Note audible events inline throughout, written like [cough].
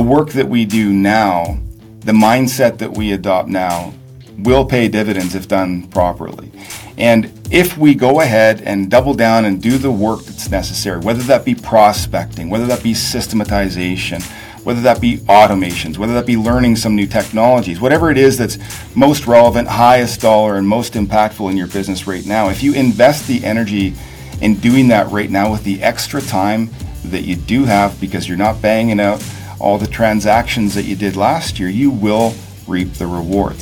the work that we do now, the mindset that we adopt now, will pay dividends if done properly. And if we go ahead and double down and do the work that's necessary, whether that be prospecting, whether that be systematization, whether that be automations, whether that be learning some new technologies, whatever it is that's most relevant, highest dollar, and most impactful in your business right now, if you invest the energy in doing that right now with the extra time that you do have because you're not banging out all the transactions that you did last year, you will reap the reward.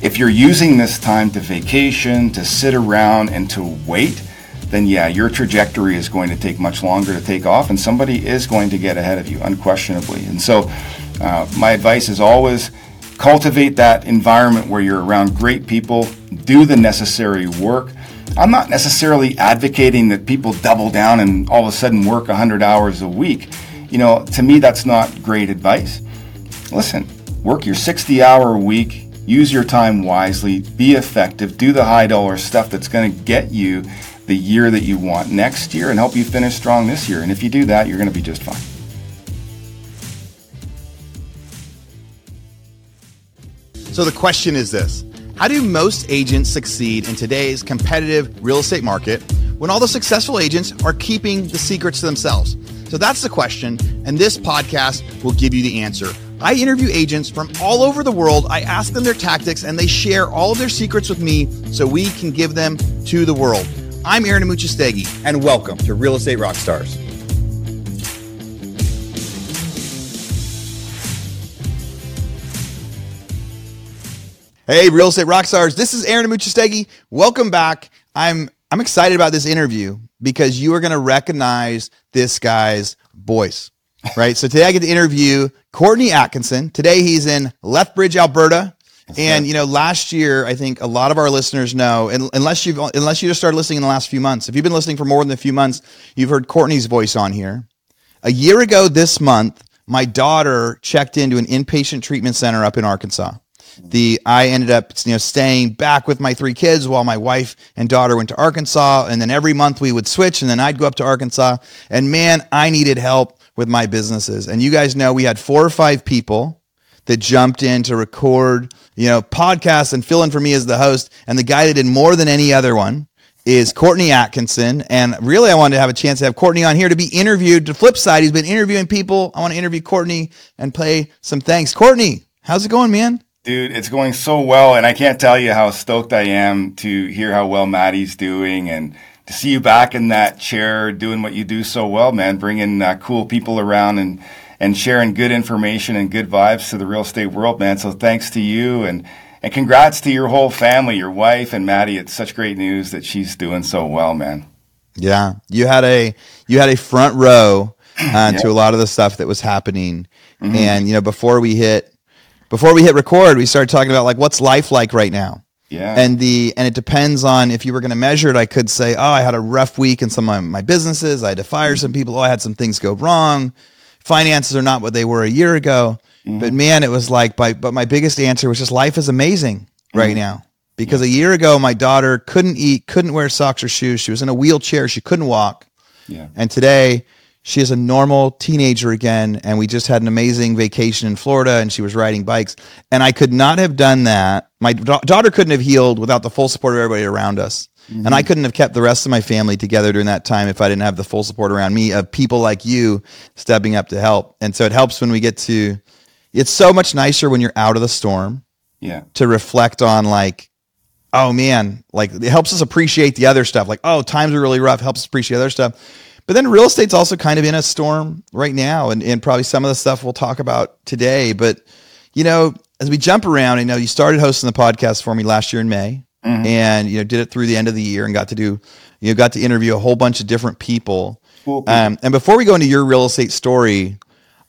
If you're using this time to vacation, to sit around, and to wait, then yeah, your trajectory is going to take much longer to take off, and somebody is going to get ahead of you, unquestionably. And so, uh, my advice is always cultivate that environment where you're around great people, do the necessary work. I'm not necessarily advocating that people double down and all of a sudden work 100 hours a week. You know, to me, that's not great advice. Listen, work your 60 hour week, use your time wisely, be effective, do the high dollar stuff that's going to get you the year that you want next year and help you finish strong this year. And if you do that, you're going to be just fine. So the question is this How do most agents succeed in today's competitive real estate market when all the successful agents are keeping the secrets to themselves? So that's the question, and this podcast will give you the answer. I interview agents from all over the world. I ask them their tactics and they share all of their secrets with me so we can give them to the world. I'm Aaron Amuchastegui, and welcome to Real Estate Rockstars. Hey, Real Estate Rockstars, this is Aaron Amuchastegui. Welcome back. I'm I'm excited about this interview because you are going to recognize this guy's voice right? so today I get to interview Courtney Atkinson. Today he's in Lethbridge, Alberta. And you know, last year I think a lot of our listeners know, unless you've unless you just started listening in the last few months. If you've been listening for more than a few months, you've heard Courtney's voice on here. A year ago this month, my daughter checked into an inpatient treatment center up in Arkansas. The I ended up you know staying back with my three kids while my wife and daughter went to Arkansas, and then every month we would switch, and then I'd go up to Arkansas. And man, I needed help with my businesses. And you guys know we had four or five people that jumped in to record, you know, podcasts and fill in for me as the host. And the guy that did more than any other one is Courtney Atkinson. And really, I wanted to have a chance to have Courtney on here to be interviewed. To flip side, he's been interviewing people. I want to interview Courtney and play some thanks. Courtney, how's it going, man? Dude, it's going so well. And I can't tell you how stoked I am to hear how well Maddie's doing and to see you back in that chair doing what you do so well, man, bringing uh, cool people around and and sharing good information and good vibes to the real estate world, man. So thanks to you and and congrats to your whole family, your wife and Maddie. It's such great news that she's doing so well, man. Yeah, you had a you had a front row uh, [clears throat] to a lot of the stuff that was happening, mm-hmm. and you know before we hit before we hit record, we started talking about like what's life like right now. Yeah. And the and it depends on if you were going to measure it. I could say, oh, I had a rough week in some of my, my businesses. I had to fire some people. Oh, I had some things go wrong. Finances are not what they were a year ago. Mm-hmm. But man, it was like, by, but my biggest answer was just life is amazing right mm-hmm. now. Because yeah. a year ago, my daughter couldn't eat, couldn't wear socks or shoes. She was in a wheelchair. She couldn't walk. Yeah. And today, she is a normal teenager again and we just had an amazing vacation in florida and she was riding bikes. And i could not have done that. My da- daughter couldn't have healed without the full support of everybody around us. Mm-hmm. and i couldn't have kept the rest of my family together during that time if i didn't have the full support around me of people like you stepping up to help. And so it helps when we get to it's so much nicer when you're out of the storm yeah. to reflect on like oh man like it helps us appreciate the other stuff. Like oh times are really rough helps us appreciate other stuff but then real estate's also kind of in a storm right now, and, and probably some of the stuff we'll talk about today. But, you know, as we jump around, I know you started hosting the podcast for me last year in May, mm-hmm. and, you know, did it through the end of the year and got to do, you know, got to interview a whole bunch of different people. Cool. Um, and before we go into your real estate story,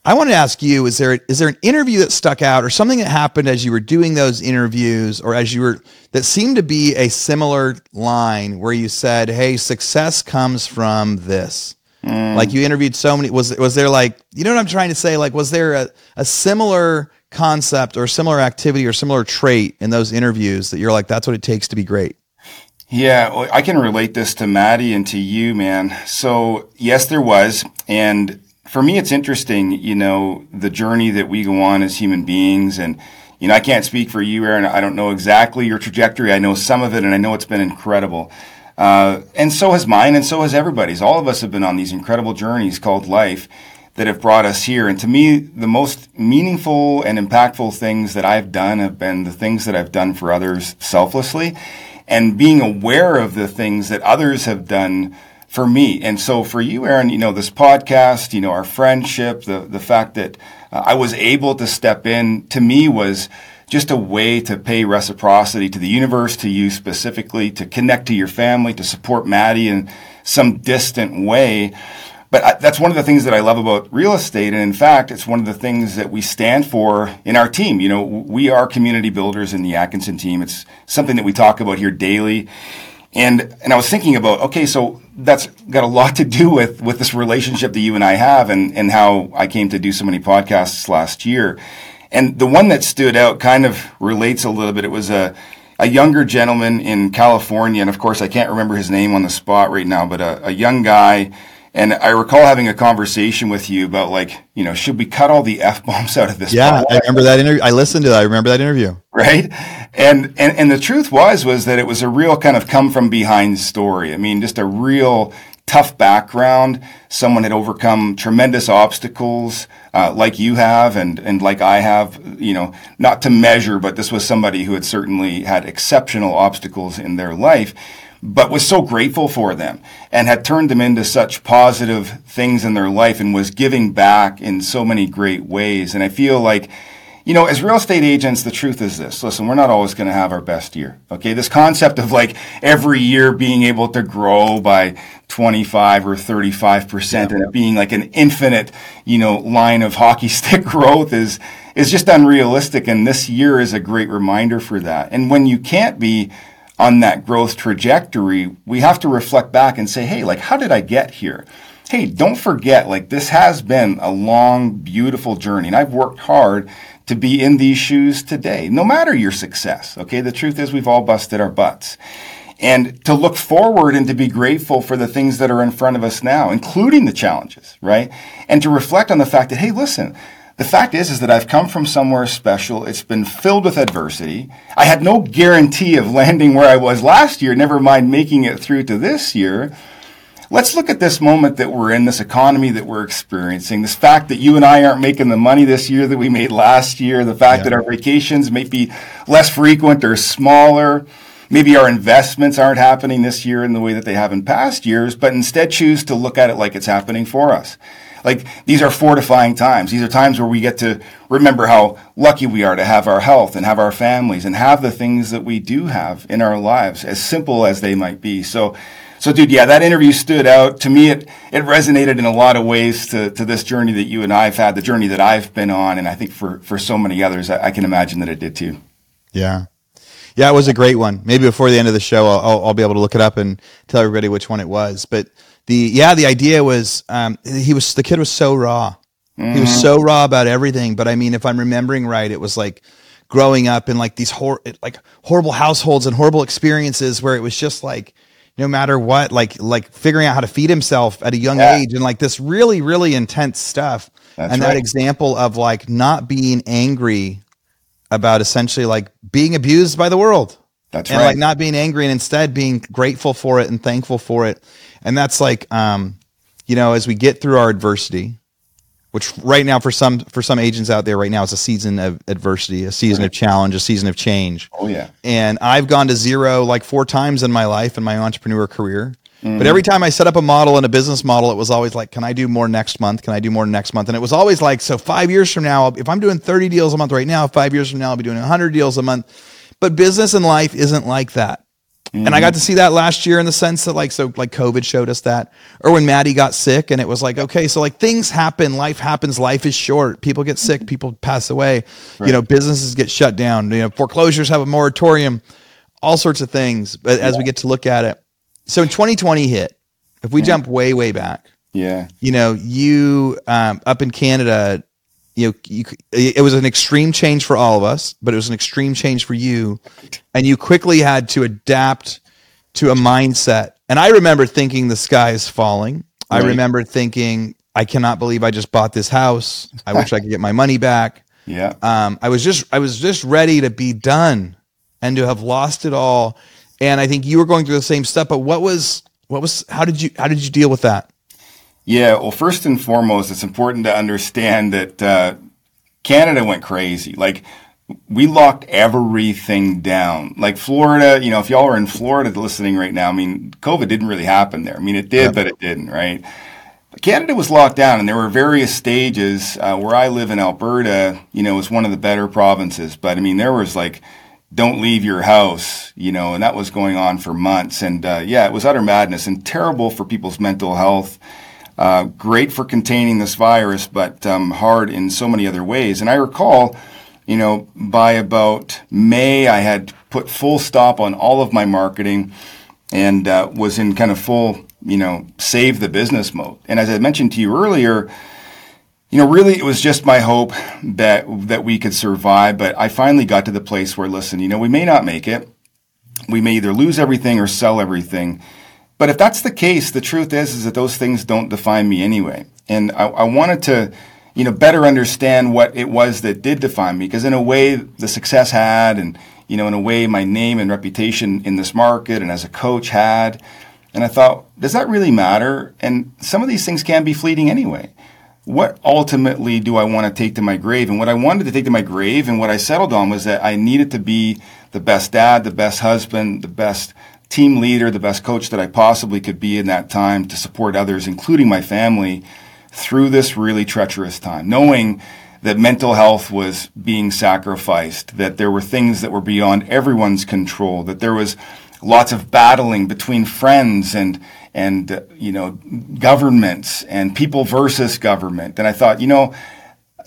I want to ask you: Is there is there an interview that stuck out, or something that happened as you were doing those interviews, or as you were that seemed to be a similar line where you said, "Hey, success comes from this." Mm. Like you interviewed so many. Was was there like you know what I'm trying to say? Like was there a, a similar concept or similar activity or similar trait in those interviews that you're like, that's what it takes to be great? Yeah, I can relate this to Maddie and to you, man. So yes, there was, and for me, it's interesting, you know, the journey that we go on as human beings. And, you know, I can't speak for you, Aaron. I don't know exactly your trajectory. I know some of it, and I know it's been incredible. Uh, and so has mine, and so has everybody's. All of us have been on these incredible journeys called life that have brought us here. And to me, the most meaningful and impactful things that I've done have been the things that I've done for others selflessly and being aware of the things that others have done for me. And so for you, Aaron, you know, this podcast, you know, our friendship, the, the fact that uh, I was able to step in to me was just a way to pay reciprocity to the universe, to you specifically, to connect to your family, to support Maddie in some distant way. But I, that's one of the things that I love about real estate. And in fact, it's one of the things that we stand for in our team. You know, we are community builders in the Atkinson team. It's something that we talk about here daily. And, and I was thinking about, okay, so that's got a lot to do with, with this relationship that you and I have and, and how I came to do so many podcasts last year. And the one that stood out kind of relates a little bit. It was a, a younger gentleman in California. And of course, I can't remember his name on the spot right now, but a, a young guy. And I recall having a conversation with you about like, you know, should we cut all the F bombs out of this? Yeah, I remember that interview. I listened to that. I remember that interview. Right. And, and, and the truth was, was that it was a real kind of come from behind story. I mean, just a real tough background. Someone had overcome tremendous obstacles, uh, like you have and, and like I have, you know, not to measure, but this was somebody who had certainly had exceptional obstacles in their life but was so grateful for them and had turned them into such positive things in their life and was giving back in so many great ways. And I feel like, you know, as real estate agents, the truth is this. Listen, we're not always going to have our best year. Okay. This concept of like every year being able to grow by 25 or 35% yeah. and it being like an infinite, you know, line of hockey [laughs] stick growth is, is just unrealistic. And this year is a great reminder for that. And when you can't be on that growth trajectory, we have to reflect back and say, hey, like, how did I get here? Hey, don't forget, like, this has been a long, beautiful journey. And I've worked hard to be in these shoes today, no matter your success. Okay. The truth is, we've all busted our butts. And to look forward and to be grateful for the things that are in front of us now, including the challenges, right? And to reflect on the fact that, hey, listen, the fact is, is that I've come from somewhere special. It's been filled with adversity. I had no guarantee of [laughs] landing where I was last year, never mind making it through to this year. Let's look at this moment that we're in, this economy that we're experiencing, this fact that you and I aren't making the money this year that we made last year, the fact yeah. that our vacations may be less frequent or smaller. Maybe our investments aren't happening this year in the way that they have in past years, but instead choose to look at it like it's happening for us. Like these are fortifying times. These are times where we get to remember how lucky we are to have our health and have our families and have the things that we do have in our lives, as simple as they might be. So, so dude, yeah, that interview stood out to me. It it resonated in a lot of ways to to this journey that you and I've had, the journey that I've been on, and I think for for so many others, I, I can imagine that it did too. Yeah. Yeah, it was a great one. Maybe before the end of the show, I'll, I'll be able to look it up and tell everybody which one it was. But the yeah, the idea was um, he was the kid was so raw. Mm-hmm. He was mm-hmm. so raw about everything. But I mean, if I'm remembering right, it was like growing up in like these hor- like horrible households and horrible experiences where it was just like no matter what, like like figuring out how to feed himself at a young yeah. age and like this really really intense stuff. That's and right. that example of like not being angry about essentially like being abused by the world. That's and right. like not being angry and instead being grateful for it and thankful for it. And that's like, um, you know, as we get through our adversity, which right now for some for some agents out there right now is a season of adversity, a season right. of challenge, a season of change. Oh yeah. And I've gone to zero like four times in my life in my entrepreneur career. Mm-hmm. But every time I set up a model and a business model, it was always like, can I do more next month? Can I do more next month? And it was always like, so five years from now, if I'm doing 30 deals a month right now, five years from now, I'll be doing 100 deals a month. But business and life isn't like that. Mm-hmm. And I got to see that last year in the sense that like so like COVID showed us that. Or when Maddie got sick and it was like, okay, so like things happen, life happens, life is short. People get sick, people pass away. Right. You know, businesses get shut down, you know, foreclosures have a moratorium, all sorts of things. But as yeah. we get to look at it. So in 2020 hit, if we yeah. jump way, way back. Yeah. You know, you um, up in Canada, you know, you, it was an extreme change for all of us, but it was an extreme change for you. And you quickly had to adapt to a mindset. And I remember thinking the sky is falling. Right. I remember thinking, I cannot believe I just bought this house. I wish I could get my money back. [laughs] Yeah. Um, I was just I was just ready to be done and to have lost it all. And I think you were going through the same stuff. But what was what was how did you how did you deal with that? Yeah. Well, first and foremost, it's important to understand that uh, Canada went crazy. Like we locked everything down. Like Florida, you know, if y'all are in Florida listening right now, I mean, COVID didn't really happen there. I mean, it did, yep. but it didn't, right? Canada was locked down, and there were various stages. Uh, where I live in Alberta, you know, it was one of the better provinces. But I mean, there was like, don't leave your house, you know, and that was going on for months. And uh, yeah, it was utter madness and terrible for people's mental health. Uh, great for containing this virus, but um, hard in so many other ways. And I recall, you know, by about May, I had put full stop on all of my marketing and uh, was in kind of full you know, save the business mode. And as I mentioned to you earlier, you know, really it was just my hope that that we could survive. But I finally got to the place where, listen, you know, we may not make it. We may either lose everything or sell everything. But if that's the case, the truth is is that those things don't define me anyway. And I, I wanted to, you know, better understand what it was that did define me. Because in a way, the success had, and you know, in a way, my name and reputation in this market and as a coach had. And I thought, does that really matter? And some of these things can be fleeting anyway. What ultimately do I want to take to my grave? And what I wanted to take to my grave and what I settled on was that I needed to be the best dad, the best husband, the best team leader, the best coach that I possibly could be in that time to support others, including my family, through this really treacherous time, knowing that mental health was being sacrificed, that there were things that were beyond everyone's control, that there was lots of battling between friends and and uh, you know governments and people versus government. And I thought, you know,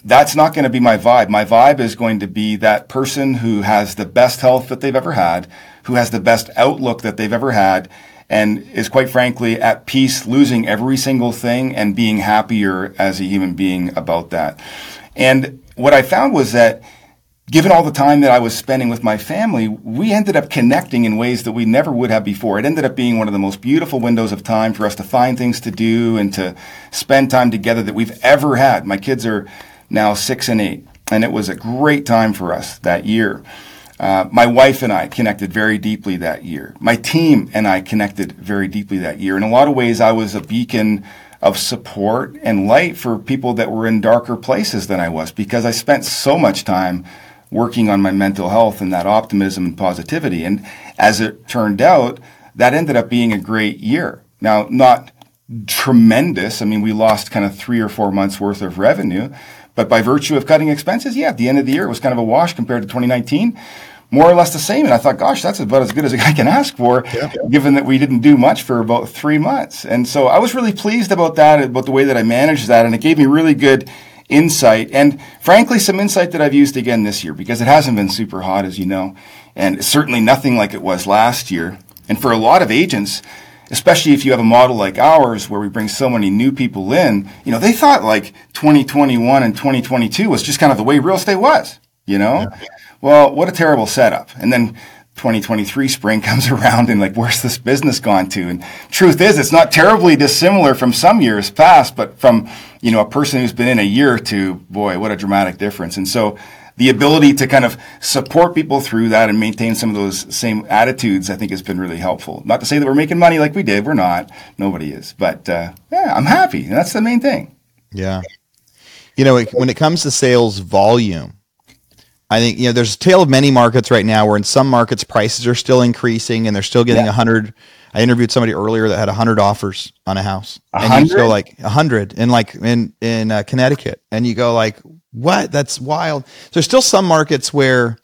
that's not going to be my vibe. My vibe is going to be that person who has the best health that they've ever had, who has the best outlook that they've ever had, and is quite frankly at peace losing every single thing and being happier as a human being about that. And what I found was that given all the time that I was spending with my family, we ended up connecting in ways that we never would have before. It ended up being one of the most beautiful windows of time for us to find things to do and to spend time together that we've ever had. My kids are now six and eight, and it was a great time for us that year. Uh, my wife and I connected very deeply that year. My team and I connected very deeply that year. In a lot of ways, I was a beacon of support and light for people that were in darker places than I was because I spent so much time working on my mental health and that optimism and positivity. And as it turned out, that ended up being a great year. Now, not tremendous. I mean, we lost kind of three or four months worth of revenue, but by virtue of cutting expenses, yeah, at the end of the year, it was kind of a wash compared to 2019. More or less the same. And I thought, gosh, that's about as good as I can ask for, yeah. given that we didn't do much for about three months. And so I was really pleased about that, about the way that I managed that. And it gave me really good insight and frankly some insight that I've used again this year because it hasn't been super hot as you know and certainly nothing like it was last year and for a lot of agents especially if you have a model like ours where we bring so many new people in you know they thought like 2021 and 2022 was just kind of the way real estate was you know? Yeah. well what a terrible setup. And then 2023 spring [laughs] comes around and like where's this business gone to? And truth is it's not terribly dissimilar from some years past but from you know a person who's been in a year or two, boy what a dramatic difference. And so the ability to kind of support people through that and maintain some of those same attitudes i think has been really helpful. Not to say that we're making money like we did. We're not. Nobody is. But uh, yeah i'm happy. That's the main thing. Yeah. You know when it comes to sales volume I think you know there's a tale of many markets right now where in some markets prices are still increasing and they're still getting a yeah. hundred. I interviewed somebody earlier that had a hundred offers on a house, 100? and you go like a hundred in like in in uh, Connecticut, and you go like, what? That's wild. There's still some markets where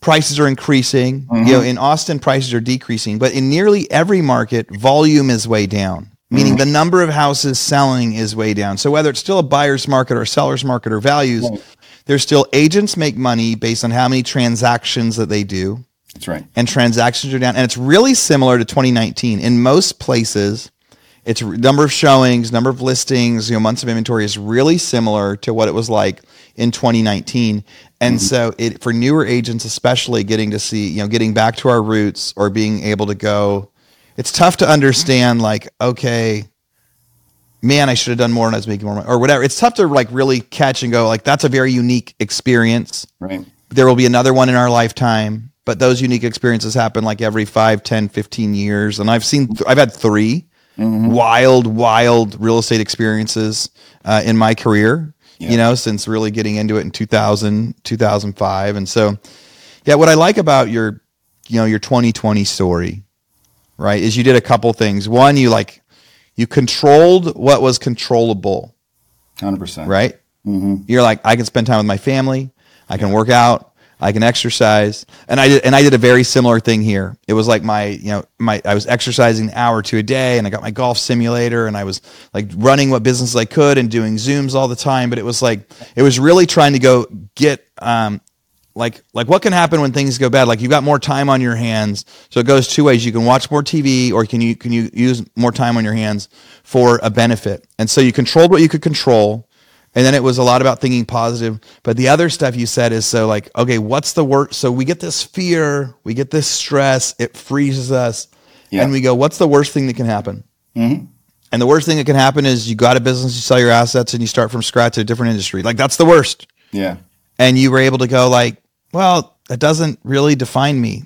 prices are increasing. Mm-hmm. You know, in Austin prices are decreasing, but in nearly every market, volume is way down. Meaning mm-hmm. the number of houses selling is way down. So whether it's still a buyer's market or a seller's market or values, right there's still agents make money based on how many transactions that they do. That's right. And transactions are down. And it's really similar to 2019. In most places, it's number of showings, number of listings, you know, months of inventory is really similar to what it was like in 2019. And mm-hmm. so it for newer agents especially getting to see, you know, getting back to our roots or being able to go it's tough to understand like okay, man, I should have done more and I was making more money or whatever. It's tough to like really catch and go like that's a very unique experience. Right. There will be another one in our lifetime, but those unique experiences happen like every 5, 10, 15 years. And I've seen, I've had 3 wild, wild real estate experiences uh, in my career, you know, since really getting into it in 2000, 2005. And so, yeah, what I like about your, you know, your 2020 story, right, is you did a couple things. One, you like, you controlled what was controllable, 100%. right? You're like, I can spend time with my family, I can work out, I can exercise, and I did, and I did a very similar thing here. It was like my, you know, my I was exercising an hour to a day, and I got my golf simulator, and I was like running what business I could and doing zooms all the time. But it was like it was really trying to go get um, like like what can happen when things go bad? Like you've got more time on your hands. So it goes two ways. You can watch more tv or can you can you use more time on your hands for a benefit? And so you controlled what you could control and then it was a lot about thinking positive but the other stuff you said is so like okay what's the worst so we get this fear we get this stress it freezes us Yeah. and we go what's the worst thing that can happen mm-hmm. and the worst thing that can happen is you got a business you sell your assets and you start from scratch in a different industry like that's the worst Yeah. and you were able to go like, well, that doesn't really define me.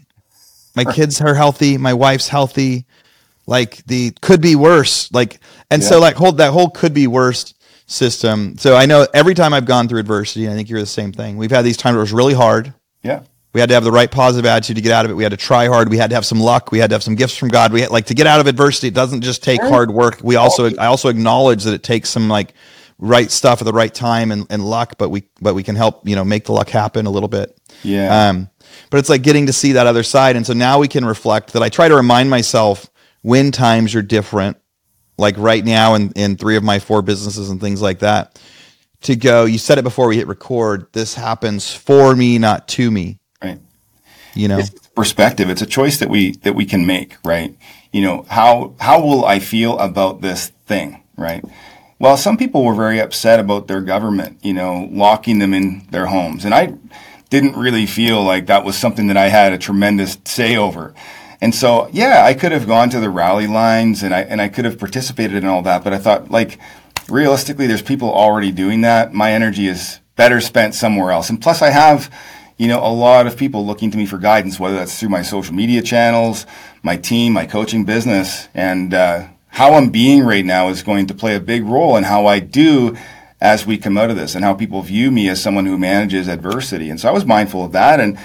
My kids are healthy, my wife's healthy. Like the could be worse. Like and so like hold that whole could be worse system. So I know every time I've gone through adversity, I think you're the same thing. We've had these times where it was really hard. Yeah. We had to have the right positive attitude to get out of it. We had to try hard. We had to have some luck. We had to have some gifts from God. We had, like to get out of adversity. It doesn't just take hard work. We also I also acknowledge that it takes some like right stuff at the right time and, and luck, but we but we can help you know make the luck happen a little bit. Yeah. Um, but it's like getting to see that other side, and so now we can reflect. That I try to remind myself when times are different, like right now in in three of my four businesses and things like that. To go, you said it before we hit record. This happens for me, not to me right. you know It's perspective. It's a choice that we that we can make, right? You know, how how will I feel about this thing, right? Well, some people were very upset about their government, you know, locking them in their homes, and I didn't really feel like that was something that I had a tremendous say over. And so, yeah, I could have gone to the rally lines and I and I could have participated in all that, but I thought like realistically there's people already doing that. My energy is better spent somewhere else. And plus I have you know, a lot of people looking to me for guidance, whether that's through my social media channels, my team, my coaching business, and uh, how I'm being right now is going to play a big role in how I do as we come out of this and how people view me as someone who manages adversity. And so I was mindful of that. And,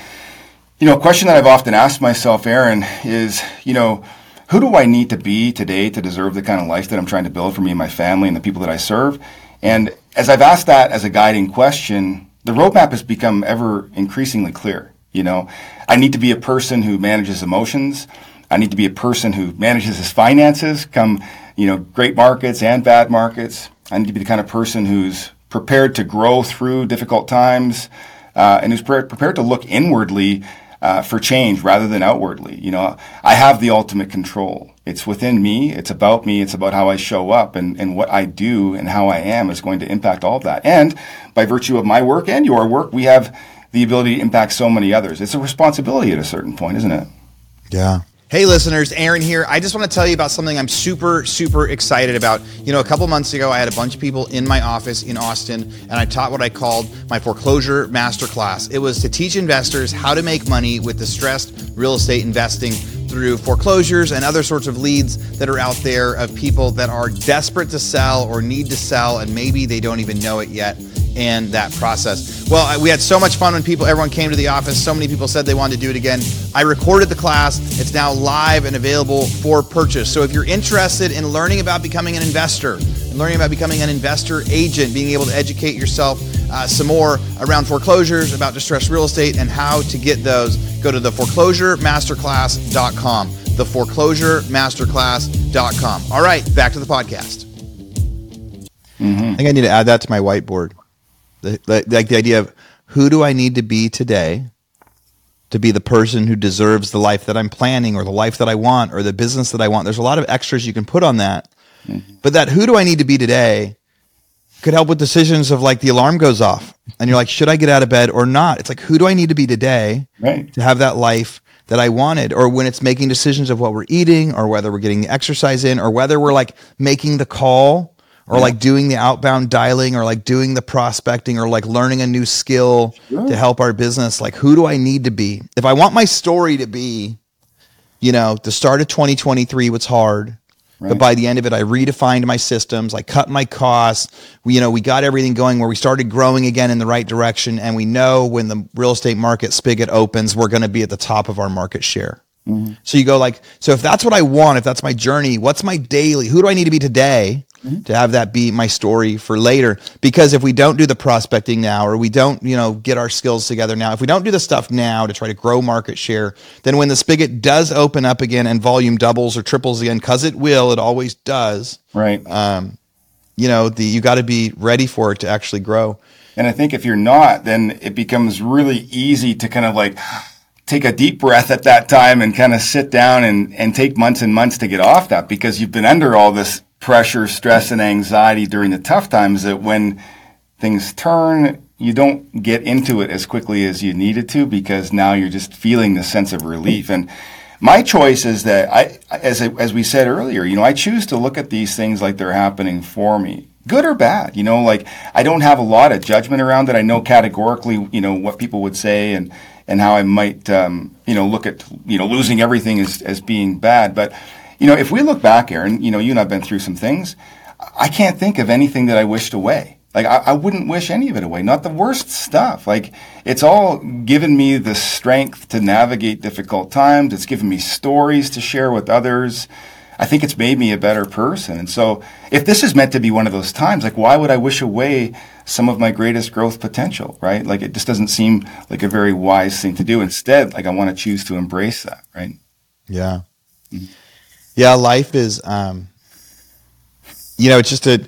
you know, a question that I've often asked myself, Aaron, is, you know, who do I need to be today to deserve the kind of life that I'm trying to build for me and my family and the people that I serve? And as I've asked that as a guiding question, the roadmap has become ever increasingly clear. You know, I need to be a person who manages emotions. I need to be a person who manages his finances, come, you know, great markets and bad markets. I need to be the kind of person who's prepared to grow through difficult times, uh, and who's pre- prepared to look inwardly uh, for change rather than outwardly. You know, I have the ultimate control. It's within me. It's about me. It's about how I show up and, and what I do and how I am is going to impact all of that. And by virtue of my work and your work, we have the ability to impact so many others. It's a responsibility at a certain point, isn't it? Yeah. Hey, listeners, Aaron here. I just want to tell you about something I'm super, super excited about. You know, a couple months ago, I had a bunch of people in my office in Austin, and I taught what I called my foreclosure masterclass. It was to teach investors how to make money with distressed real estate investing through foreclosures and other sorts of leads that are out there of people that are desperate to sell or need to sell, and maybe they don't even know it yet and that process. Well, we had so much fun when people, everyone came to the office. So many people said they wanted to do it again. I recorded the class. It's now live and available for purchase. So if you're interested in learning about becoming an investor and learning about becoming an investor agent, being able to educate yourself uh, some more around foreclosures, about distressed real estate, and how to get those, go to the foreclosuremasterclass.com. The foreclosuremasterclass.com. All right, back to the podcast. I think I need to add that to my whiteboard. The, the, like the idea of who do I need to be today to be the person who deserves the life that I'm planning or the life that I want or the business that I want. There's a lot of extras you can put on that. Mm-hmm. But that who do I need to be today could help with decisions of like the alarm goes off and you're like, should I get out of bed or not? It's like, who do I need to be today Right. to have that life that I wanted? Or when it's making decisions of what we're eating or whether we're getting the exercise in or whether we're like making the call or like doing the outbound dialing or like doing the prospecting or like learning a new skill to help our business like who do i need to be? If i want my story to be you know the start of 2023 was hard but by the end of it i redefined my systems i cut my costs. We, you know we got everything going where we started growing again in the right direction and we know when the real estate market spigot opens we're going to be at the top of our market share. Mm-hmm. So you go like, so if that's what I want, if that's my journey, what's my daily? Who do I need to be today to have that be my story for later? Because if we don't do the prospecting now, or we don't, you know, get our skills together now, if we don't do the stuff now to try to grow market share, then when the spigot does open up again and volume doubles or triples again, because it will, it always does. Right. Um, you know, the you got to be ready for it to actually grow. And I think if you're not, then it becomes really easy to kind of like take a deep breath at that time and kind of sit down and, and take months and months to get off that because you've been under all this pressure, stress, and anxiety during the tough times that when things turn, you don't get into it as quickly as you needed to because now you're just feeling the sense of relief. And my choice is that I, as, as we said earlier, you know, I choose to look at these things like they're happening for me. Good or bad, you know, like I don't have a lot of judgment around it. I know categorically, you know, what people would say and, and how I might, um, you know, look at, you know, losing everything as, as being bad. But, you know, if we look back, Aaron, you know, you and I've been through some things. I can't think of anything that I wished away. Like I, I wouldn't wish any of it away. Not the worst stuff. Like it's all given me the strength to navigate difficult times. It's given me stories to share with others. I think it's made me a better person. And so if this is meant to be one of those times, like why would I wish away some of my greatest growth potential, right? Like it just doesn't seem like a very wise thing to do. Instead, like I want to choose to embrace that, right? Yeah. Mm-hmm. Yeah, life is um you know, it's just a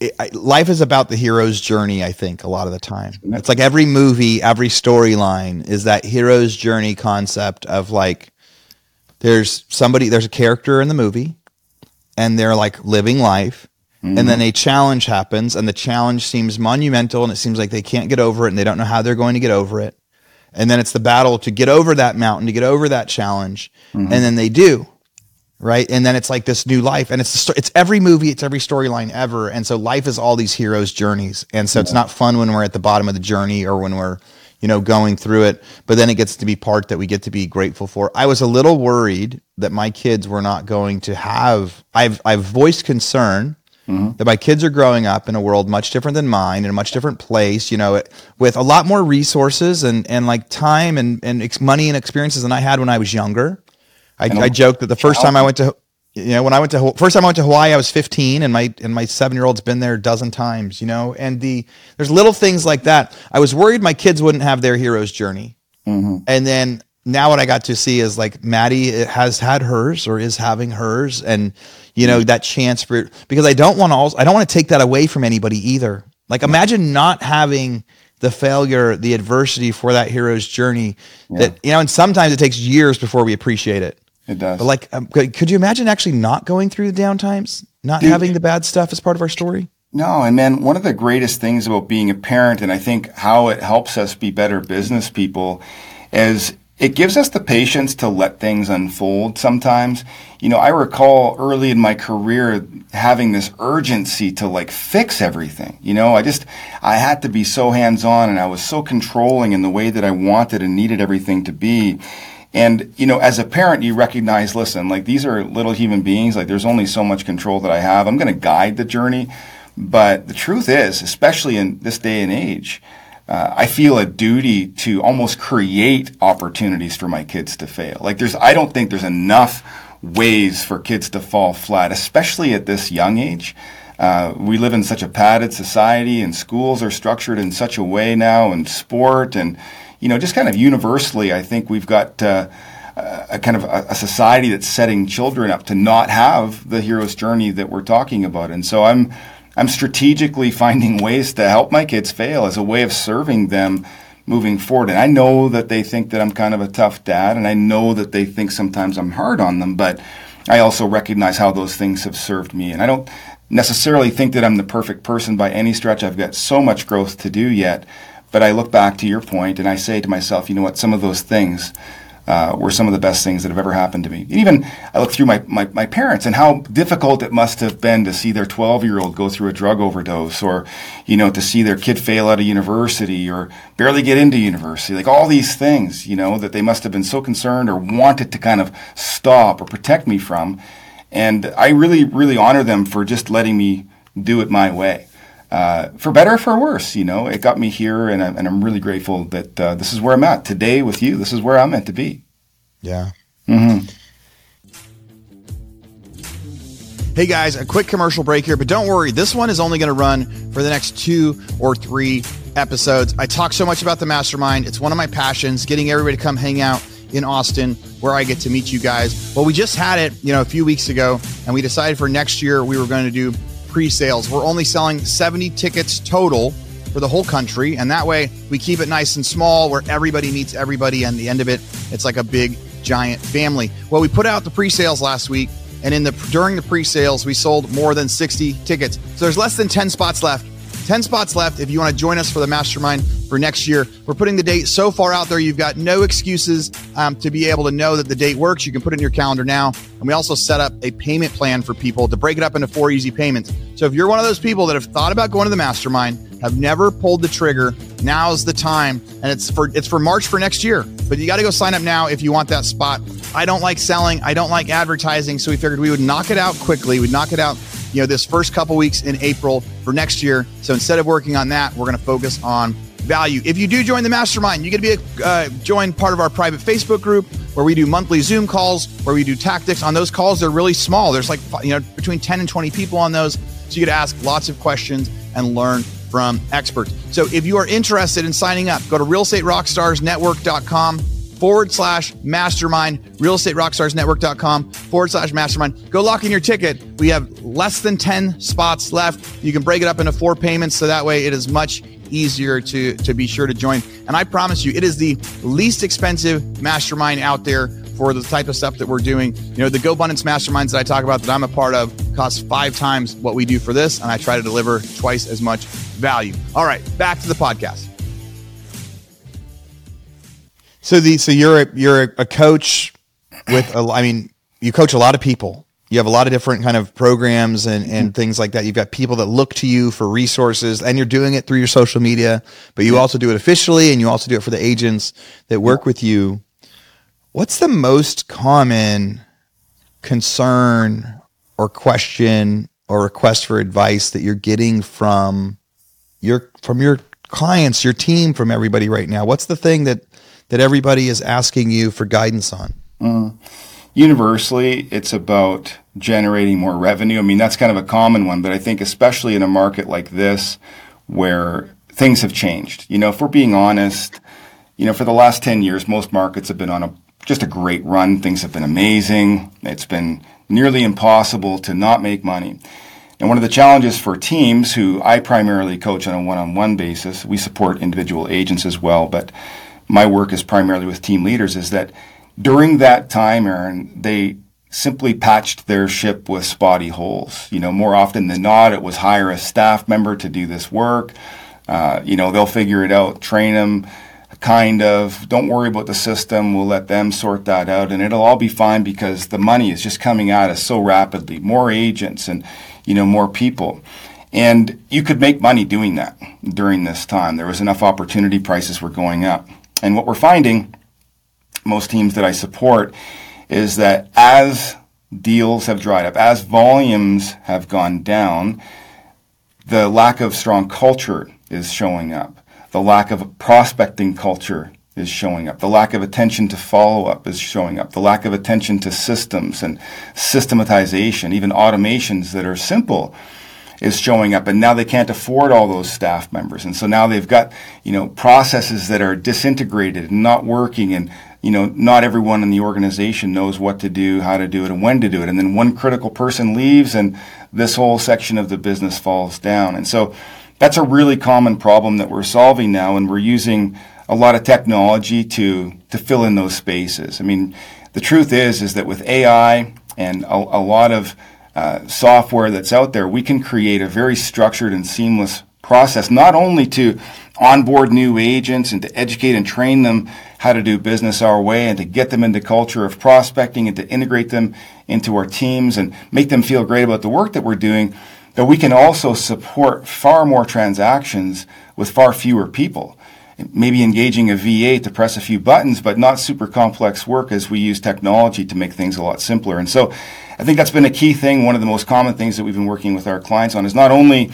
it, I- life is about the hero's journey, I think, a lot of the time. It's like every movie, every storyline is that hero's journey concept of like there's somebody there's a character in the movie and they're like living life and then a challenge happens and the challenge seems monumental and it seems like they can't get over it and they don't know how they're going to get over it. And then it's the battle to get over that mountain to get over that challenge and then they do right? And then it's like this new life. And it's it's every movie it's every storyline ever. And so life is all these heroes journeys. And so it's not fun when we're at the bottom of the journey or when we're you know going through it. But then it gets to be part that we get to be grateful for. I was a little worried that my kids were not going to have i've i've voiced concern mm-hmm. that my kids are growing up in a world much different than mine in a much different place you know with a lot more resources and and like time and and ex- money and experiences than i had when i was younger I, I joke that the first time I went to, you know, when I went to first time I went to Hawaii, I was 15, and my and my seven year old's been there a dozen times, you know. And the there's little things like that. I was worried my kids wouldn't have their hero's journey, and then now what I got to see is like Maddie eh, has had hers or is having hers, and you know that chance for because I don't want to I don't want to take that away from anybody either. Like imagine not having the failure, the adversity for that hero's journey. That you know, and sometimes it takes years before we appreciate it. It does. But like, um, could, you imagine actually not going through the downtimes, not having the bad stuff as part of our story? No, and man, one of the greatest things about being a parent, and I think how it helps us be better business people, is it gives us the patience to let things unfold sometimes. You know, I recall early in my career having this urgency to like fix everything. You know, I just, I had to be so hands on and I was so controlling in the way that I wanted and needed everything to be. And, you know, as a parent, you recognize, listen, like these are little human beings. Like there's only so much control that I have. I'm going to guide the journey. But the truth is, especially in this day and age, uh, I feel a duty to almost create opportunities for my kids to fail. Like there's, I don't think there's enough ways for kids to fall flat, especially at this young age. Uh, we live in such a padded society, and schools are structured in such a way now, and sport, and you know, just kind of universally, I think we've got uh, a kind of a, a society that's setting children up to not have the hero's journey that we're talking about. And so I'm I'm strategically finding ways to help my kids fail as a way of serving them moving forward. And I know that they think that I'm kind of a tough dad, and I know that they think sometimes I'm hard on them, but I also recognize how those things have served me. And I don't necessarily think that I'm the perfect person by any stretch. I've got so much growth to do yet. But I look back to your point and I say to myself, you know what, some of those things uh, were some of the best things that have ever happened to me. And even I look through my, my, my parents and how difficult it must have been to see their 12 year old go through a drug overdose or, you know, to see their kid fail out of university or barely get into university. Like all these things, you know, that they must have been so concerned or wanted to kind of stop or protect me from. And I really, really honor them for just letting me do it my way. Uh, for better or for worse, you know, it got me here, and, I, and I'm really grateful that uh, this is where I'm at today with you. This is where I'm meant to be. Yeah. Mm-hmm. Hey guys, a quick commercial break here, but don't worry, this one is only going to run for the next two or three episodes. I talk so much about the mastermind. It's one of my passions, getting everybody to come hang out in Austin where I get to meet you guys. Well, we just had it, you know, a few weeks ago, and we decided for next year we were going to do pre-sales. We're only selling 70 tickets total for the whole country, and that way we keep it nice and small where everybody meets everybody. And the end of it, it's like a big giant family. Well, we put out the pre-sales last week, and in the during the pre-sales, we sold more than 60 tickets. So there's less than 10 spots left. 10 spots left if you want to join us for the mastermind for next year. We're putting the date so far out there, you've got no excuses um, to be able to know that the date works. You can put it in your calendar now. And we also set up a payment plan for people to break it up into four easy payments. So if you're one of those people that have thought about going to the mastermind, have never pulled the trigger, now's the time. And it's for it's for March for next year. But you got to go sign up now if you want that spot. I don't like selling, I don't like advertising, so we figured we would knock it out quickly. We'd knock it out you know, this first couple weeks in April for next year. So instead of working on that, we're going to focus on value. If you do join the mastermind, you get to be a uh, join part of our private Facebook group where we do monthly Zoom calls, where we do tactics. On those calls, they're really small. There's like you know between 10 and 20 people on those, so you get to ask lots of questions and learn from experts. So if you are interested in signing up, go to realestaterockstarsnetwork.com forward slash mastermind, realestaterockstarsnetwork.com forward slash mastermind. Go lock in your ticket. We have less than 10 spots left. You can break it up into four payments so that way it is much easier to, to be sure to join. And I promise you, it is the least expensive mastermind out there for the type of stuff that we're doing. You know, the GoBundance masterminds that I talk about that I'm a part of cost five times what we do for this, and I try to deliver twice as much value. All right, back to the podcast. So the so you're a, you're a coach with a, I mean you coach a lot of people. You have a lot of different kind of programs and, and mm-hmm. things like that. You've got people that look to you for resources and you're doing it through your social media, but you yeah. also do it officially and you also do it for the agents that work with you. What's the most common concern or question or request for advice that you're getting from your from your clients, your team, from everybody right now? What's the thing that that everybody is asking you for guidance on? Mm. Universally, it's about generating more revenue. I mean, that's kind of a common one, but I think especially in a market like this where things have changed. You know, if we're being honest, you know, for the last 10 years, most markets have been on a just a great run. Things have been amazing. It's been nearly impossible to not make money. And one of the challenges for teams who I primarily coach on a one-on-one basis, we support individual agents as well, but my work is primarily with team leaders, is that during that time, Aaron, they simply patched their ship with spotty holes. You know, more often than not, it was hire a staff member to do this work. Uh, you know, they'll figure it out, train them, kind of. Don't worry about the system. We'll let them sort that out, and it'll all be fine because the money is just coming at us so rapidly. More agents and you know more people. And you could make money doing that during this time. There was enough opportunity, prices were going up. And what we're finding, most teams that I support, is that as deals have dried up, as volumes have gone down, the lack of strong culture is showing up. The lack of prospecting culture is showing up. The lack of attention to follow up is showing up. The lack of attention to systems and systematization, even automations that are simple is showing up. And now they can't afford all those staff members. And so now they've got you know processes that are disintegrated and not working. And you know not everyone in the organization knows what to do how to do it and when to do it. And then one critical person leaves and this whole section of the business falls down. And so that's a really common problem that we're solving now. And we're using a lot of technology to to fill in those spaces. I mean the truth is is that with ai and a, a lot of uh, software that's out there, we can create a very structured and seamless process, not only to onboard new agents and to educate and train them how to do business our way and to get them into culture of prospecting and to integrate them into our teams and make them feel great about the work that we're doing, but we can also support far more transactions with far fewer people. Maybe engaging a VA to press a few buttons, but not super complex work as we use technology to make things a lot simpler. And so I think that's been a key thing. One of the most common things that we've been working with our clients on is not only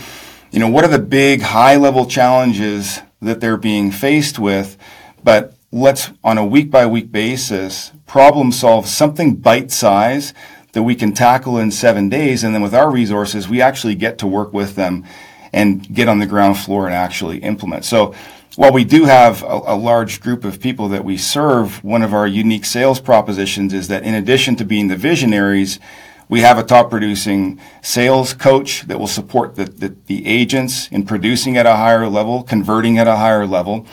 you know, what are the big high level challenges that they're being faced with, but let's on a week by week basis problem solve something bite size that we can tackle in seven days. And then with our resources, we actually get to work with them and get on the ground floor and actually implement. So while we do have a, a, large group of people that we serve, one of our unique sales propositions is that in addition to being the visionaries, we have a top producing sales coach that will support the, the, the, agents in producing at a higher level, converting at a higher level.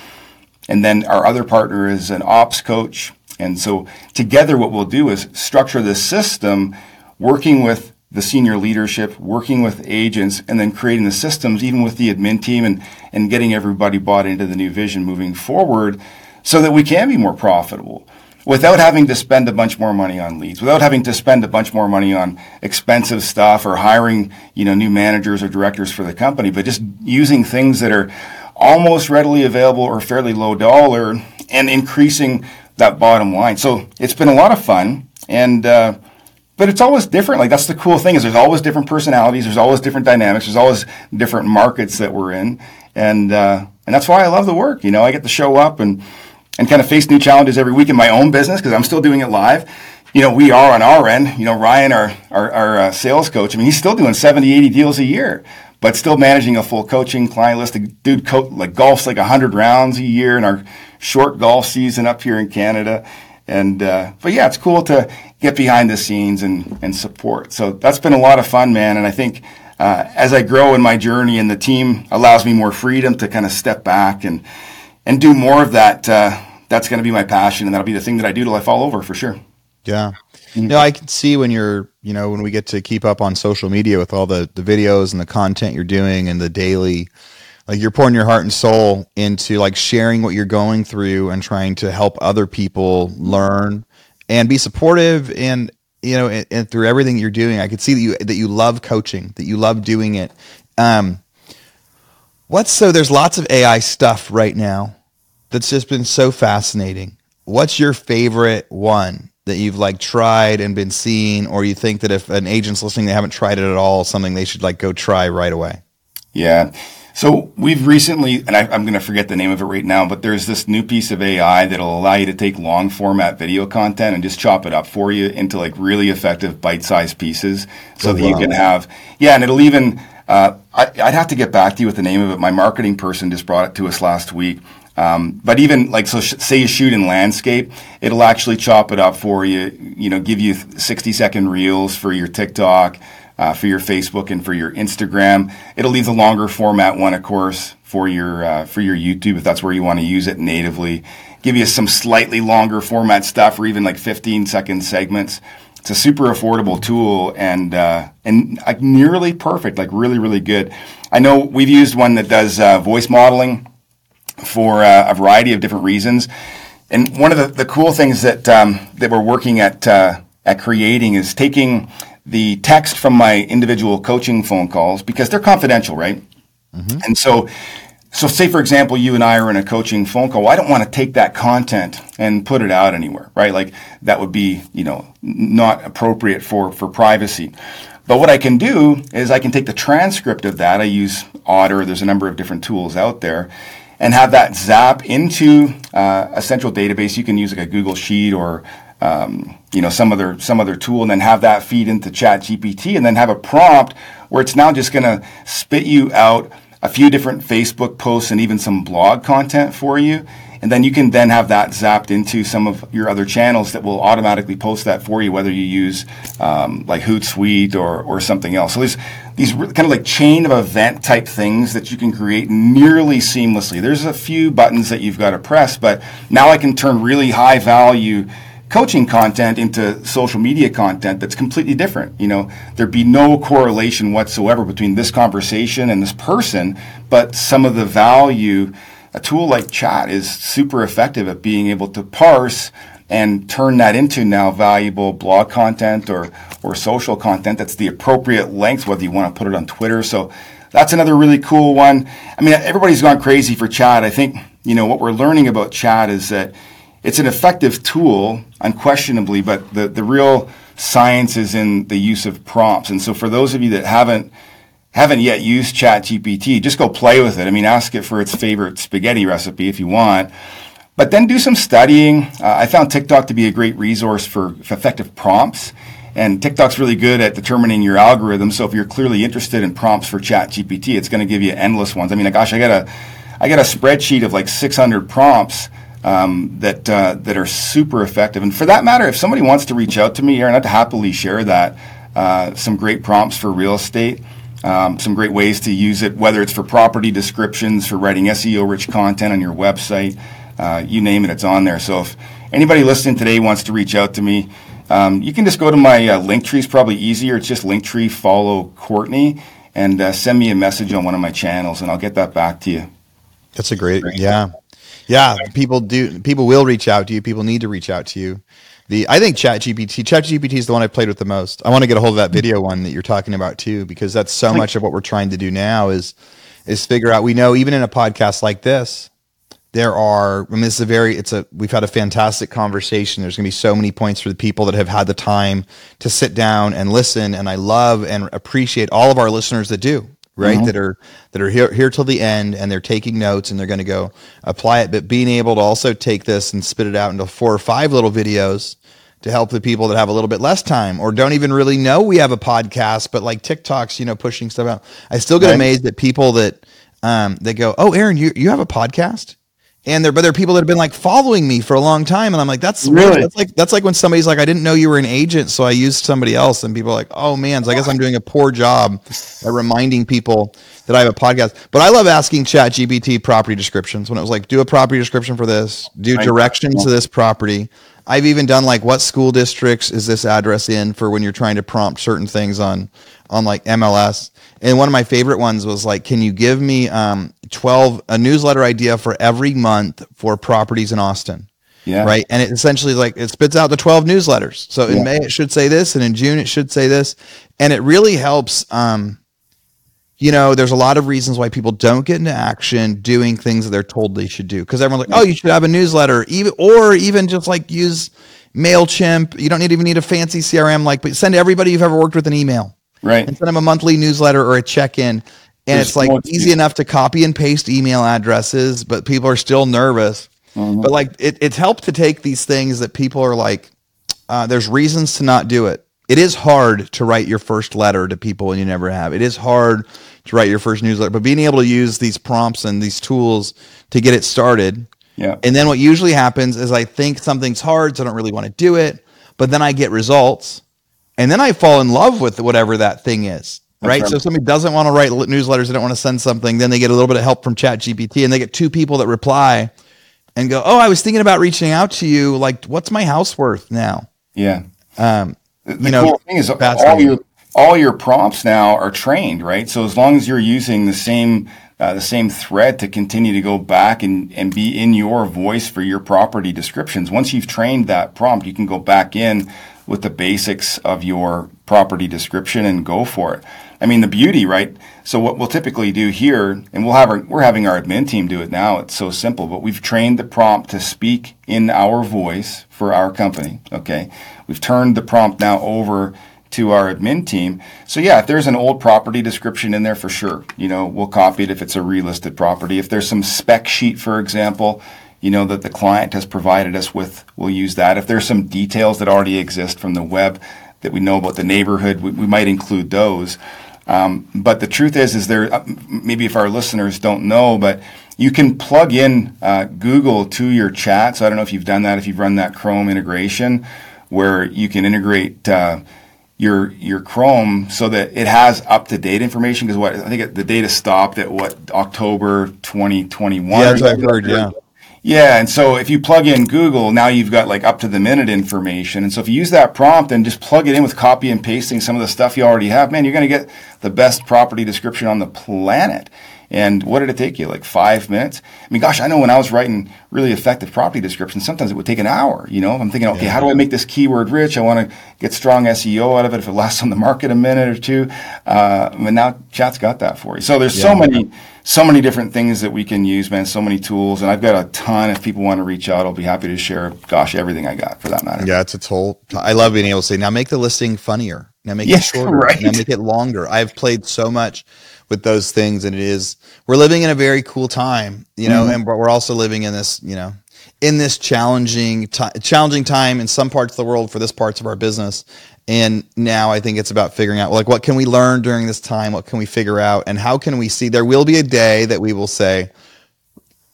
And then our other partner is an ops coach. And so together what we'll do is structure the system working with the senior leadership, working with agents, and then creating the systems, even with the admin team and, and getting everybody bought into the new vision moving forward so that we can be more profitable without having to spend a bunch more money on leads, without having to spend a bunch more money on expensive stuff or hiring, you know, new managers or directors for the company, but just using things that are almost readily available or fairly low dollar and increasing that bottom line. So it's been a lot of fun and, uh, but it's always different. Like that's the cool thing is there's always different personalities. There's always different dynamics. There's always different markets that we're in. And, uh, and that's why I love the work. You know, I get to show up and, and kind of face new challenges every week in my own business because I'm still doing it live. You know, we are on our end, you know, Ryan, our, our, our uh, sales coach, I mean, he's still doing 70, 80 deals a year, but still managing a full coaching client list. The dude co- like golfs like 100 rounds a year in our short golf season up here in Canada. And, uh, but yeah, it's cool to get behind the scenes and, and support. So that's been a lot of fun, man. And I think, uh, as I grow in my journey and the team allows me more freedom to kind of step back and, and do more of that. Uh, that's going to be my passion, and that'll be the thing that I do till I fall over for sure. Yeah. You know, I can see when you're, you know, when we get to keep up on social media with all the, the videos and the content you're doing and the daily, like you're pouring your heart and soul into like sharing what you're going through and trying to help other people learn and be supportive and, you know, and, and through everything you're doing, I could see that you, that you love coaching, that you love doing it. Um, what's so there's lots of AI stuff right now that's just been so fascinating. What's your favorite one that you've like tried and been seeing, or you think that if an agent's listening, they haven't tried it at all, something they should like go try right away? Yeah. So we've recently, and I, am going to forget the name of it right now, but there's this new piece of AI that'll allow you to take long format video content and just chop it up for you into like really effective bite-sized pieces, so oh, that wow. you can have, yeah, and it'll even. Uh, I, would have to get back to you with the name of it. My marketing person just brought it to us last week. Um, but even like, so sh- say you shoot in landscape, it'll actually chop it up for you, you know, give you 60 second reels for your TikTok, uh, for your Facebook and for your Instagram. It'll leave the longer format one, of course, for your, uh, for your YouTube if that's where you want to use it natively. Give you some slightly longer format stuff or even like 15 second segments. It's a super affordable tool and, uh, and like nearly perfect, like really, really good. I know we've used one that does, uh, voice modeling for uh, a variety of different reasons. And one of the, the cool things that um, that we're working at uh, at creating is taking the text from my individual coaching phone calls because they're confidential, right? Mm-hmm. And so, so say for example, you and I are in a coaching phone call. Well, I don't want to take that content and put it out anywhere, right? Like that would be, you know, not appropriate for for privacy. But what I can do is I can take the transcript of that. I use Otter. There's a number of different tools out there and have that zap into uh, a central database. You can use like a Google Sheet or um, you know some other some other tool, and then have that feed into Chat GPT, and then have a prompt where it's now just going to spit you out a few different Facebook posts and even some blog content for you. And then you can then have that zapped into some of your other channels that will automatically post that for you, whether you use um, like Hootsuite or, or something else. So there's these kind of like chain of event type things that you can create nearly seamlessly. There's a few buttons that you've got to press, but now I can turn really high value coaching content into social media content that's completely different. You know, there'd be no correlation whatsoever between this conversation and this person, but some of the value, a tool like chat is super effective at being able to parse and turn that into now valuable blog content or, or social content that's the appropriate length, whether you want to put it on Twitter. So that's another really cool one. I mean, everybody's gone crazy for chat. I think, you know, what we're learning about chat is that it's an effective tool, unquestionably, but the, the real science is in the use of prompts. And so for those of you that haven't haven't yet used ChatGPT, just go play with it. I mean, ask it for its favorite spaghetti recipe if you want. But then do some studying. Uh, I found TikTok to be a great resource for, effective prompts. And TikTok's really good at determining your algorithm. So if you're clearly interested in prompts for ChatGPT, it's going to give you endless ones. I mean, gosh, I got a, I got a spreadsheet of like 600 prompts um, that uh, that are super effective. And for that matter, if somebody wants to reach out to me, Aaron, I'd happily share that. Uh, some great prompts for real estate. Um, some great ways to use it, whether it's for property descriptions, for writing SEO rich content on your website, uh, you name it, it's on there. So if anybody listening today wants to reach out to me, um, you can just go to my uh, link tree. It's probably easier. It's just Linktree follow Courtney and uh, send me a message on one of my channels, and I'll get that back to you. That's a great, yeah. Yeah, people do. People will reach out to you. People need to reach out to you. The I think ChatGPT ChatGPT is the one I played with the most. I want to get a hold of that video one that you're talking about too, because that's so much of what we're trying to do now is is figure out. We know even in a podcast like this, there are. I mean, this is a very. It's a. We've had a fantastic conversation. There's going to be so many points for the people that have had the time to sit down and listen. And I love and appreciate all of our listeners that do right mm-hmm. that are that are here here till the end and they're taking notes and they're going to go apply it but being able to also take this and spit it out into four or five little videos to help the people that have a little bit less time or don't even really know we have a podcast but like TikToks you know pushing stuff out I still get right. amazed at people that um they go oh Aaron you you have a podcast and there, but there are people that have been like following me for a long time, and I'm like, that's really that's like that's like when somebody's like, I didn't know you were an agent, so I used somebody else, and people are like, oh man, so I guess I'm doing a poor job at reminding people that I have a podcast. But I love asking Chat GPT property descriptions when it was like, do a property description for this, do directions to this property. I've even done like, what school districts is this address in for when you're trying to prompt certain things on on like MLS. And one of my favorite ones was like, can you give me um, 12, a newsletter idea for every month for properties in Austin? Yeah. Right. And it essentially like it spits out the 12 newsletters. So in yeah. May it should say this and in June it should say this. And it really helps. Um, you know, there's a lot of reasons why people don't get into action doing things that they're told they should do. Because everyone's like, oh, you should have a newsletter, even or even just like use MailChimp. You don't need even need a fancy CRM like, but send everybody you've ever worked with an email. Right. And send them a monthly newsletter or a check-in. And There's it's like easy enough to copy and paste email addresses, but people are still nervous. Mm-hmm. But like it, it's helped to take these things that people are like, uh, there's reasons to not do it. It is hard to write your first letter to people and you never have. It is hard to write your first newsletter, but being able to use these prompts and these tools to get it started. Yeah. And then what usually happens is I think something's hard, so I don't really want to do it, but then I get results and then I fall in love with whatever that thing is. Right. right. So if somebody doesn't want to write newsletters, they don't want to send something, then they get a little bit of help from Chat GPT and they get two people that reply and go, Oh, I was thinking about reaching out to you. Like, what's my house worth now? Yeah. Um, the you know, cool thing is all your all your prompts now are trained, right? So as long as you're using the same uh, the same thread to continue to go back and, and be in your voice for your property descriptions. Once you've trained that prompt, you can go back in with the basics of your property description and go for it. I mean, the beauty, right? So what we'll typically do here, and we'll have our, we're having our admin team do it now. It's so simple, but we've trained the prompt to speak in our voice for our company. Okay. We've turned the prompt now over to our admin team. So yeah, if there's an old property description in there for sure, you know, we'll copy it if it's a relisted property. If there's some spec sheet, for example, you know, that the client has provided us with, we'll use that. If there's some details that already exist from the web that we know about the neighborhood, we, we might include those. Um, but the truth is, is there, uh, maybe if our listeners don't know, but you can plug in uh, Google to your chat. So I don't know if you've done that, if you've run that Chrome integration where you can integrate, uh, your your Chrome so that it has up to date information because what I think the data stopped at what October 2021. Yeah, that's what I've heard. Yeah, Yeah, and so if you plug in Google, now you've got like up to the minute information. And so if you use that prompt and just plug it in with copy and pasting some of the stuff you already have, man, you're going to get the best property description on the planet. And what did it take you? Like five minutes? I mean, gosh, I know when I was writing really effective property descriptions, sometimes it would take an hour. You know, I'm thinking, okay, yeah. how do I make this keyword rich? I want to get strong SEO out of it if it lasts on the market a minute or two. Uh, and now chat's got that for you. So there's yeah. so many so many different things that we can use, man. So many tools, and I've got a ton. If people want to reach out, I'll be happy to share. Gosh, everything I got for that matter. Yeah, it's a tool. I love being able to say, now make the listing funnier. Now make it shorter. [laughs] Right. Now make it longer. I've played so much with those things, and it is. We're living in a very cool time, you know, mm-hmm. and we're also living in this, you know, in this challenging, challenging time in some parts of the world for this parts of our business. And now I think it's about figuring out like what can we learn during this time? What can we figure out? And how can we see there will be a day that we will say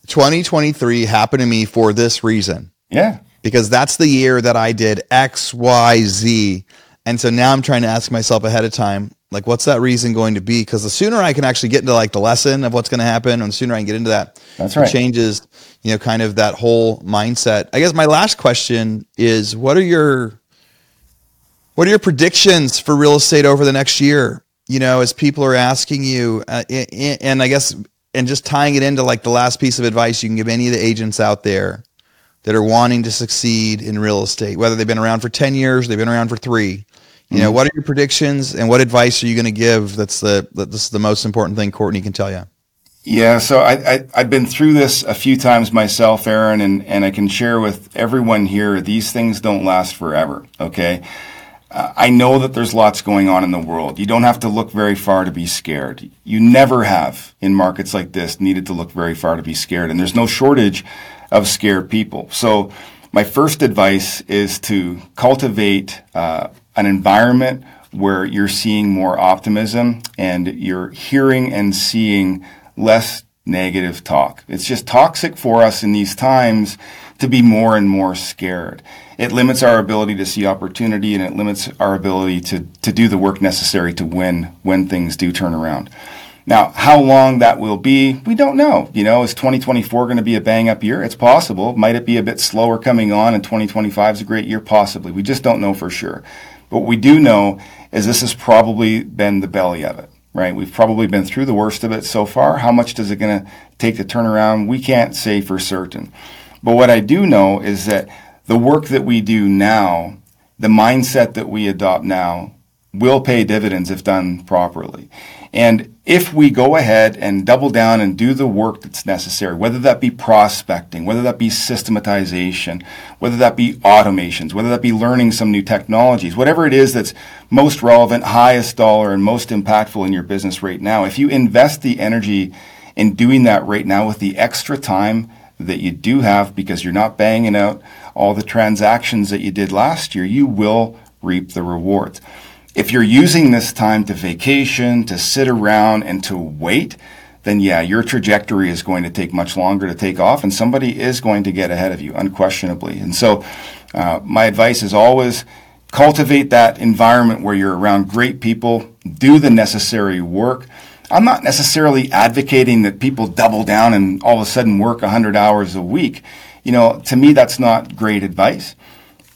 2023 happened to me for this reason. Yeah. Because that's the year that I did X, Y, Z. And so now I'm trying to ask myself ahead of time, like, what's that reason going to be? Because the sooner I can actually get into like the lesson of what's going to happen, and the sooner I can get into that, that's right. changes, you know, kind of that whole mindset. I guess my last question is, what are your what are your predictions for real estate over the next year? You know, as people are asking you, uh, and I guess, and just tying it into like the last piece of advice you can give any of the agents out there that are wanting to succeed in real estate, whether they've been around for 10 years, they've been around for three. You know, mm-hmm. what are your predictions and what advice are you going to give? That's the, this is the most important thing Courtney can tell you. Yeah, so I, I have been through this a few times myself, Aaron, and and I can share with everyone here. These things don't last forever. Okay, I know that there's lots going on in the world. You don't have to look very far to be scared. You never have in markets like this needed to look very far to be scared. And there's no shortage of scared people. So my first advice is to cultivate uh, an environment where you're seeing more optimism and you're hearing and seeing less negative talk. It's just toxic for us in these times to be more and more scared it limits our ability to see opportunity and it limits our ability to, to do the work necessary to win when things do turn around. Now, how long that will be, we don't know. You know, is 2024 going to be a bang up year? It's possible. Might it be a bit slower coming on and 2025 is a great year? Possibly. We just don't know for sure. But what we do know is this has probably been the belly of it, right? We've probably been through the worst of it so far. How much does it going to take to turn around? We can't say for certain. But what I do know is that the work that we do now, the mindset that we adopt now, will pay dividends if done properly. And if we go ahead and double down and do the work that's necessary, whether that be prospecting, whether that be systematization, whether that be automations, whether that be learning some new technologies, whatever it is that's most relevant, highest dollar, and most impactful in your business right now, if you invest the energy in doing that right now with the extra time that you do have because you're not banging out all the transactions that you did last year, you will reap the rewards. If you're using this time to vacation, to sit around, and to wait, then yeah, your trajectory is going to take much longer to take off, and somebody is going to get ahead of you, unquestionably. And so, uh, my advice is always cultivate that environment where you're around great people, do the necessary work. I'm not necessarily advocating that people double down and all of a sudden work 100 hours a week you know, to me, that's not great advice.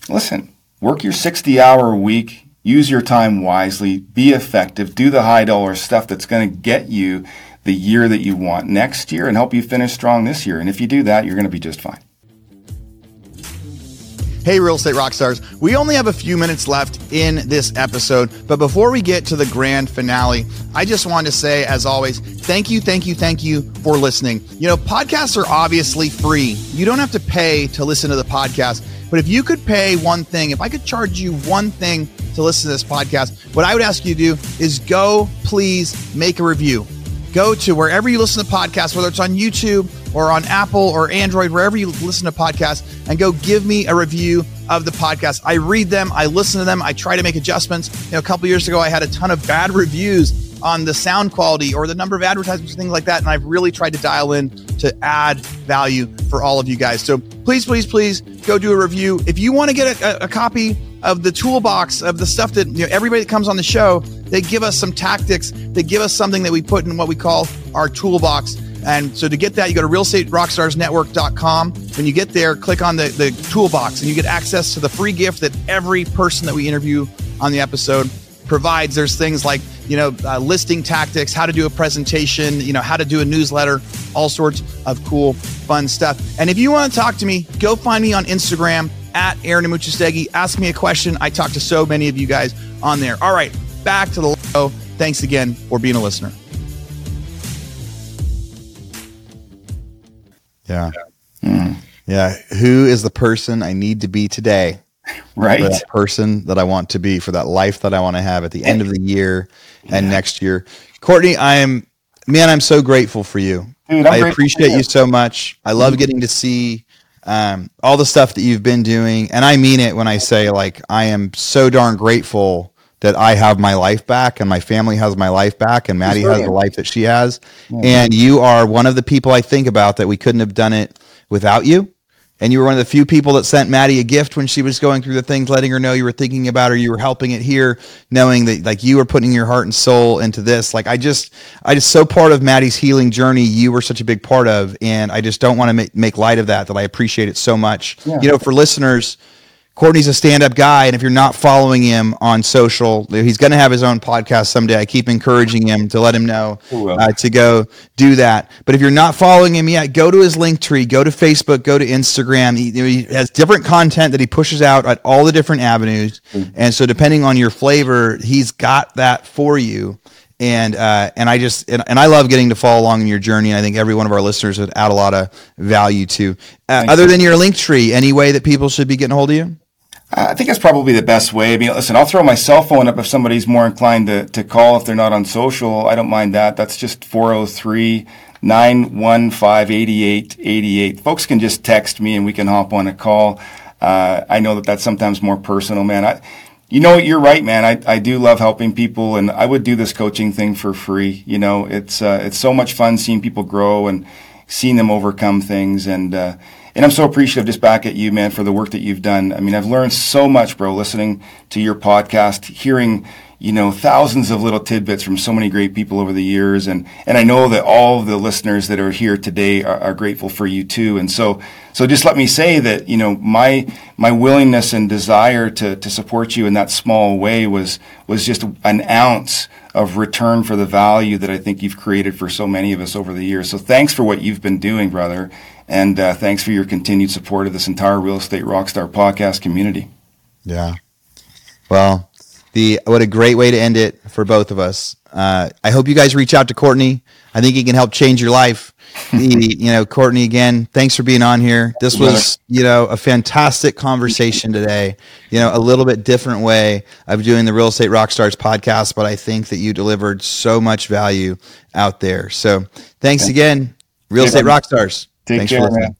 Listen, work your 60 hour week, use your time wisely, be effective, do the high dollar stuff that's going to get you the year that you want next year and help you finish strong this year. And if you do that, you're going to be just fine. Hey, real estate rock stars. We only have a few minutes left in this episode, but before we get to the grand finale, I just want to say, as always, thank you, thank you, thank you for listening. You know, podcasts are obviously free. You don't have to pay to listen to the podcast. But if you could pay one thing, if I could charge you one thing to listen to this podcast, what I would ask you to do is go, please make a review. Go to wherever you listen to podcasts, whether it's on YouTube or on Apple or Android, wherever you listen to podcasts, and go give me a review of the podcast. I read them, I listen to them, I try to make adjustments. You know, a couple years ago, I had a ton of bad reviews on the sound quality or the number of advertisements, things like that. And I've really tried to dial in to add value for all of you guys. So please, please, please go do a review. If you want to get a, a, copy of the toolbox of the stuff that you know, everybody that comes on the show, they give us some tactics. They give us something that we put in what we call our toolbox And so to get that, you go to realestaterockstarsnetwork.com. When you get there, click on the, the toolbox and you get access to the free gift that every person that we interview on the episode provides. There's things like, you know, uh, listing tactics, how to do a presentation, you know, how to do a newsletter, all sorts of cool, fun stuff. And if you want to talk to me, go find me on Instagram at Aaron Amuchastegui. Ask me a question. I talk to so many of you guys on there. All right, back to the show. Thanks again for being a listener. Yeah. Mm. Yeah. Who is the person I need to be today? [laughs] Right. For that person that I want to be, for that life that I want to have at the end of the year and yeah. next year. Courtney, I am, man, I'm so grateful for you. Dude, I appreciate you. you so much. I love mm-hmm. getting to see um, all the stuff that you've been doing. And I mean it when I say, like, I am so darn grateful that I have my life back and my family has my life back and Maddie has the life that she has. Mm-hmm. And you are one of the people I think about that we couldn't have done it without you. And you were one of the few people that sent Maddie a gift when she was going through the things, letting her know you were thinking about her, you were helping it here, knowing that like you were putting your heart and soul into this. Like I just, I just so part of Maddie's healing journey. You were such a big part of, and I just don't want to make, make light of that. That I appreciate it so much. Yeah. You know, for listeners, Courtney's a stand-up guy, and if you're not following him on social, he's going to have his own podcast someday. I keep encouraging him to let him know uh, to go do that. But if you're not following him yet, go to his link tree, go to Facebook, go to Instagram. He, he has different content that he pushes out at all the different avenues, mm-hmm. and so depending on your flavor, he's got that for you and uh, and I just and, and, I love getting to follow along in your journey. I think every one of our listeners would add a lot of value to. Uh, other than your link tree, any way that people should be getting a hold of you? I think that's probably the best way. I mean, listen, I'll throw my cell phone up if somebody's more inclined to, to call if they're not on social. I don't mind that. That's just 403 915 8888. Folks can just text me and we can hop on a call. Uh, I know that that's sometimes more personal, man. I, you know, you're right, man. I, I do love helping people and I would do this coaching thing for free. You know, it's, uh, it's so much fun seeing people grow and seeing them overcome things. And, uh, and I'm so appreciative just back at you, man, for the work that you've done. I mean, I've learned so much, bro, listening to your podcast, hearing, you know, thousands of little tidbits from so many great people over the years. And, and I know that all the listeners that are here today are, are grateful for you too. And so, so just let me say that, you know, my, my willingness and desire to, to support you in that small way was, was just an ounce of return for the value that I think you've created for so many of us over the years. So thanks for what you've been doing, brother. And uh, thanks for your continued support of this entire Real Estate Rockstar podcast community. Yeah. Well, the what a great way to end it for both of us. Uh, I hope you guys reach out to Courtney. I think he can help change your life. [laughs] the, you know, Courtney, again, thanks for being on here. This was, you know, a fantastic conversation today. You know, a little bit different way of doing the Real Estate Rockstars podcast, but I think that you delivered so much value out there. So thanks again, Real Estate Rockstars. Take Thanks care, man.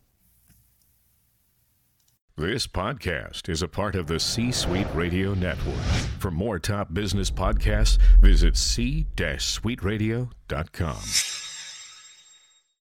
This podcast is a part of the C Suite Radio Network. For more top business podcasts, visit c-suiteradio.com.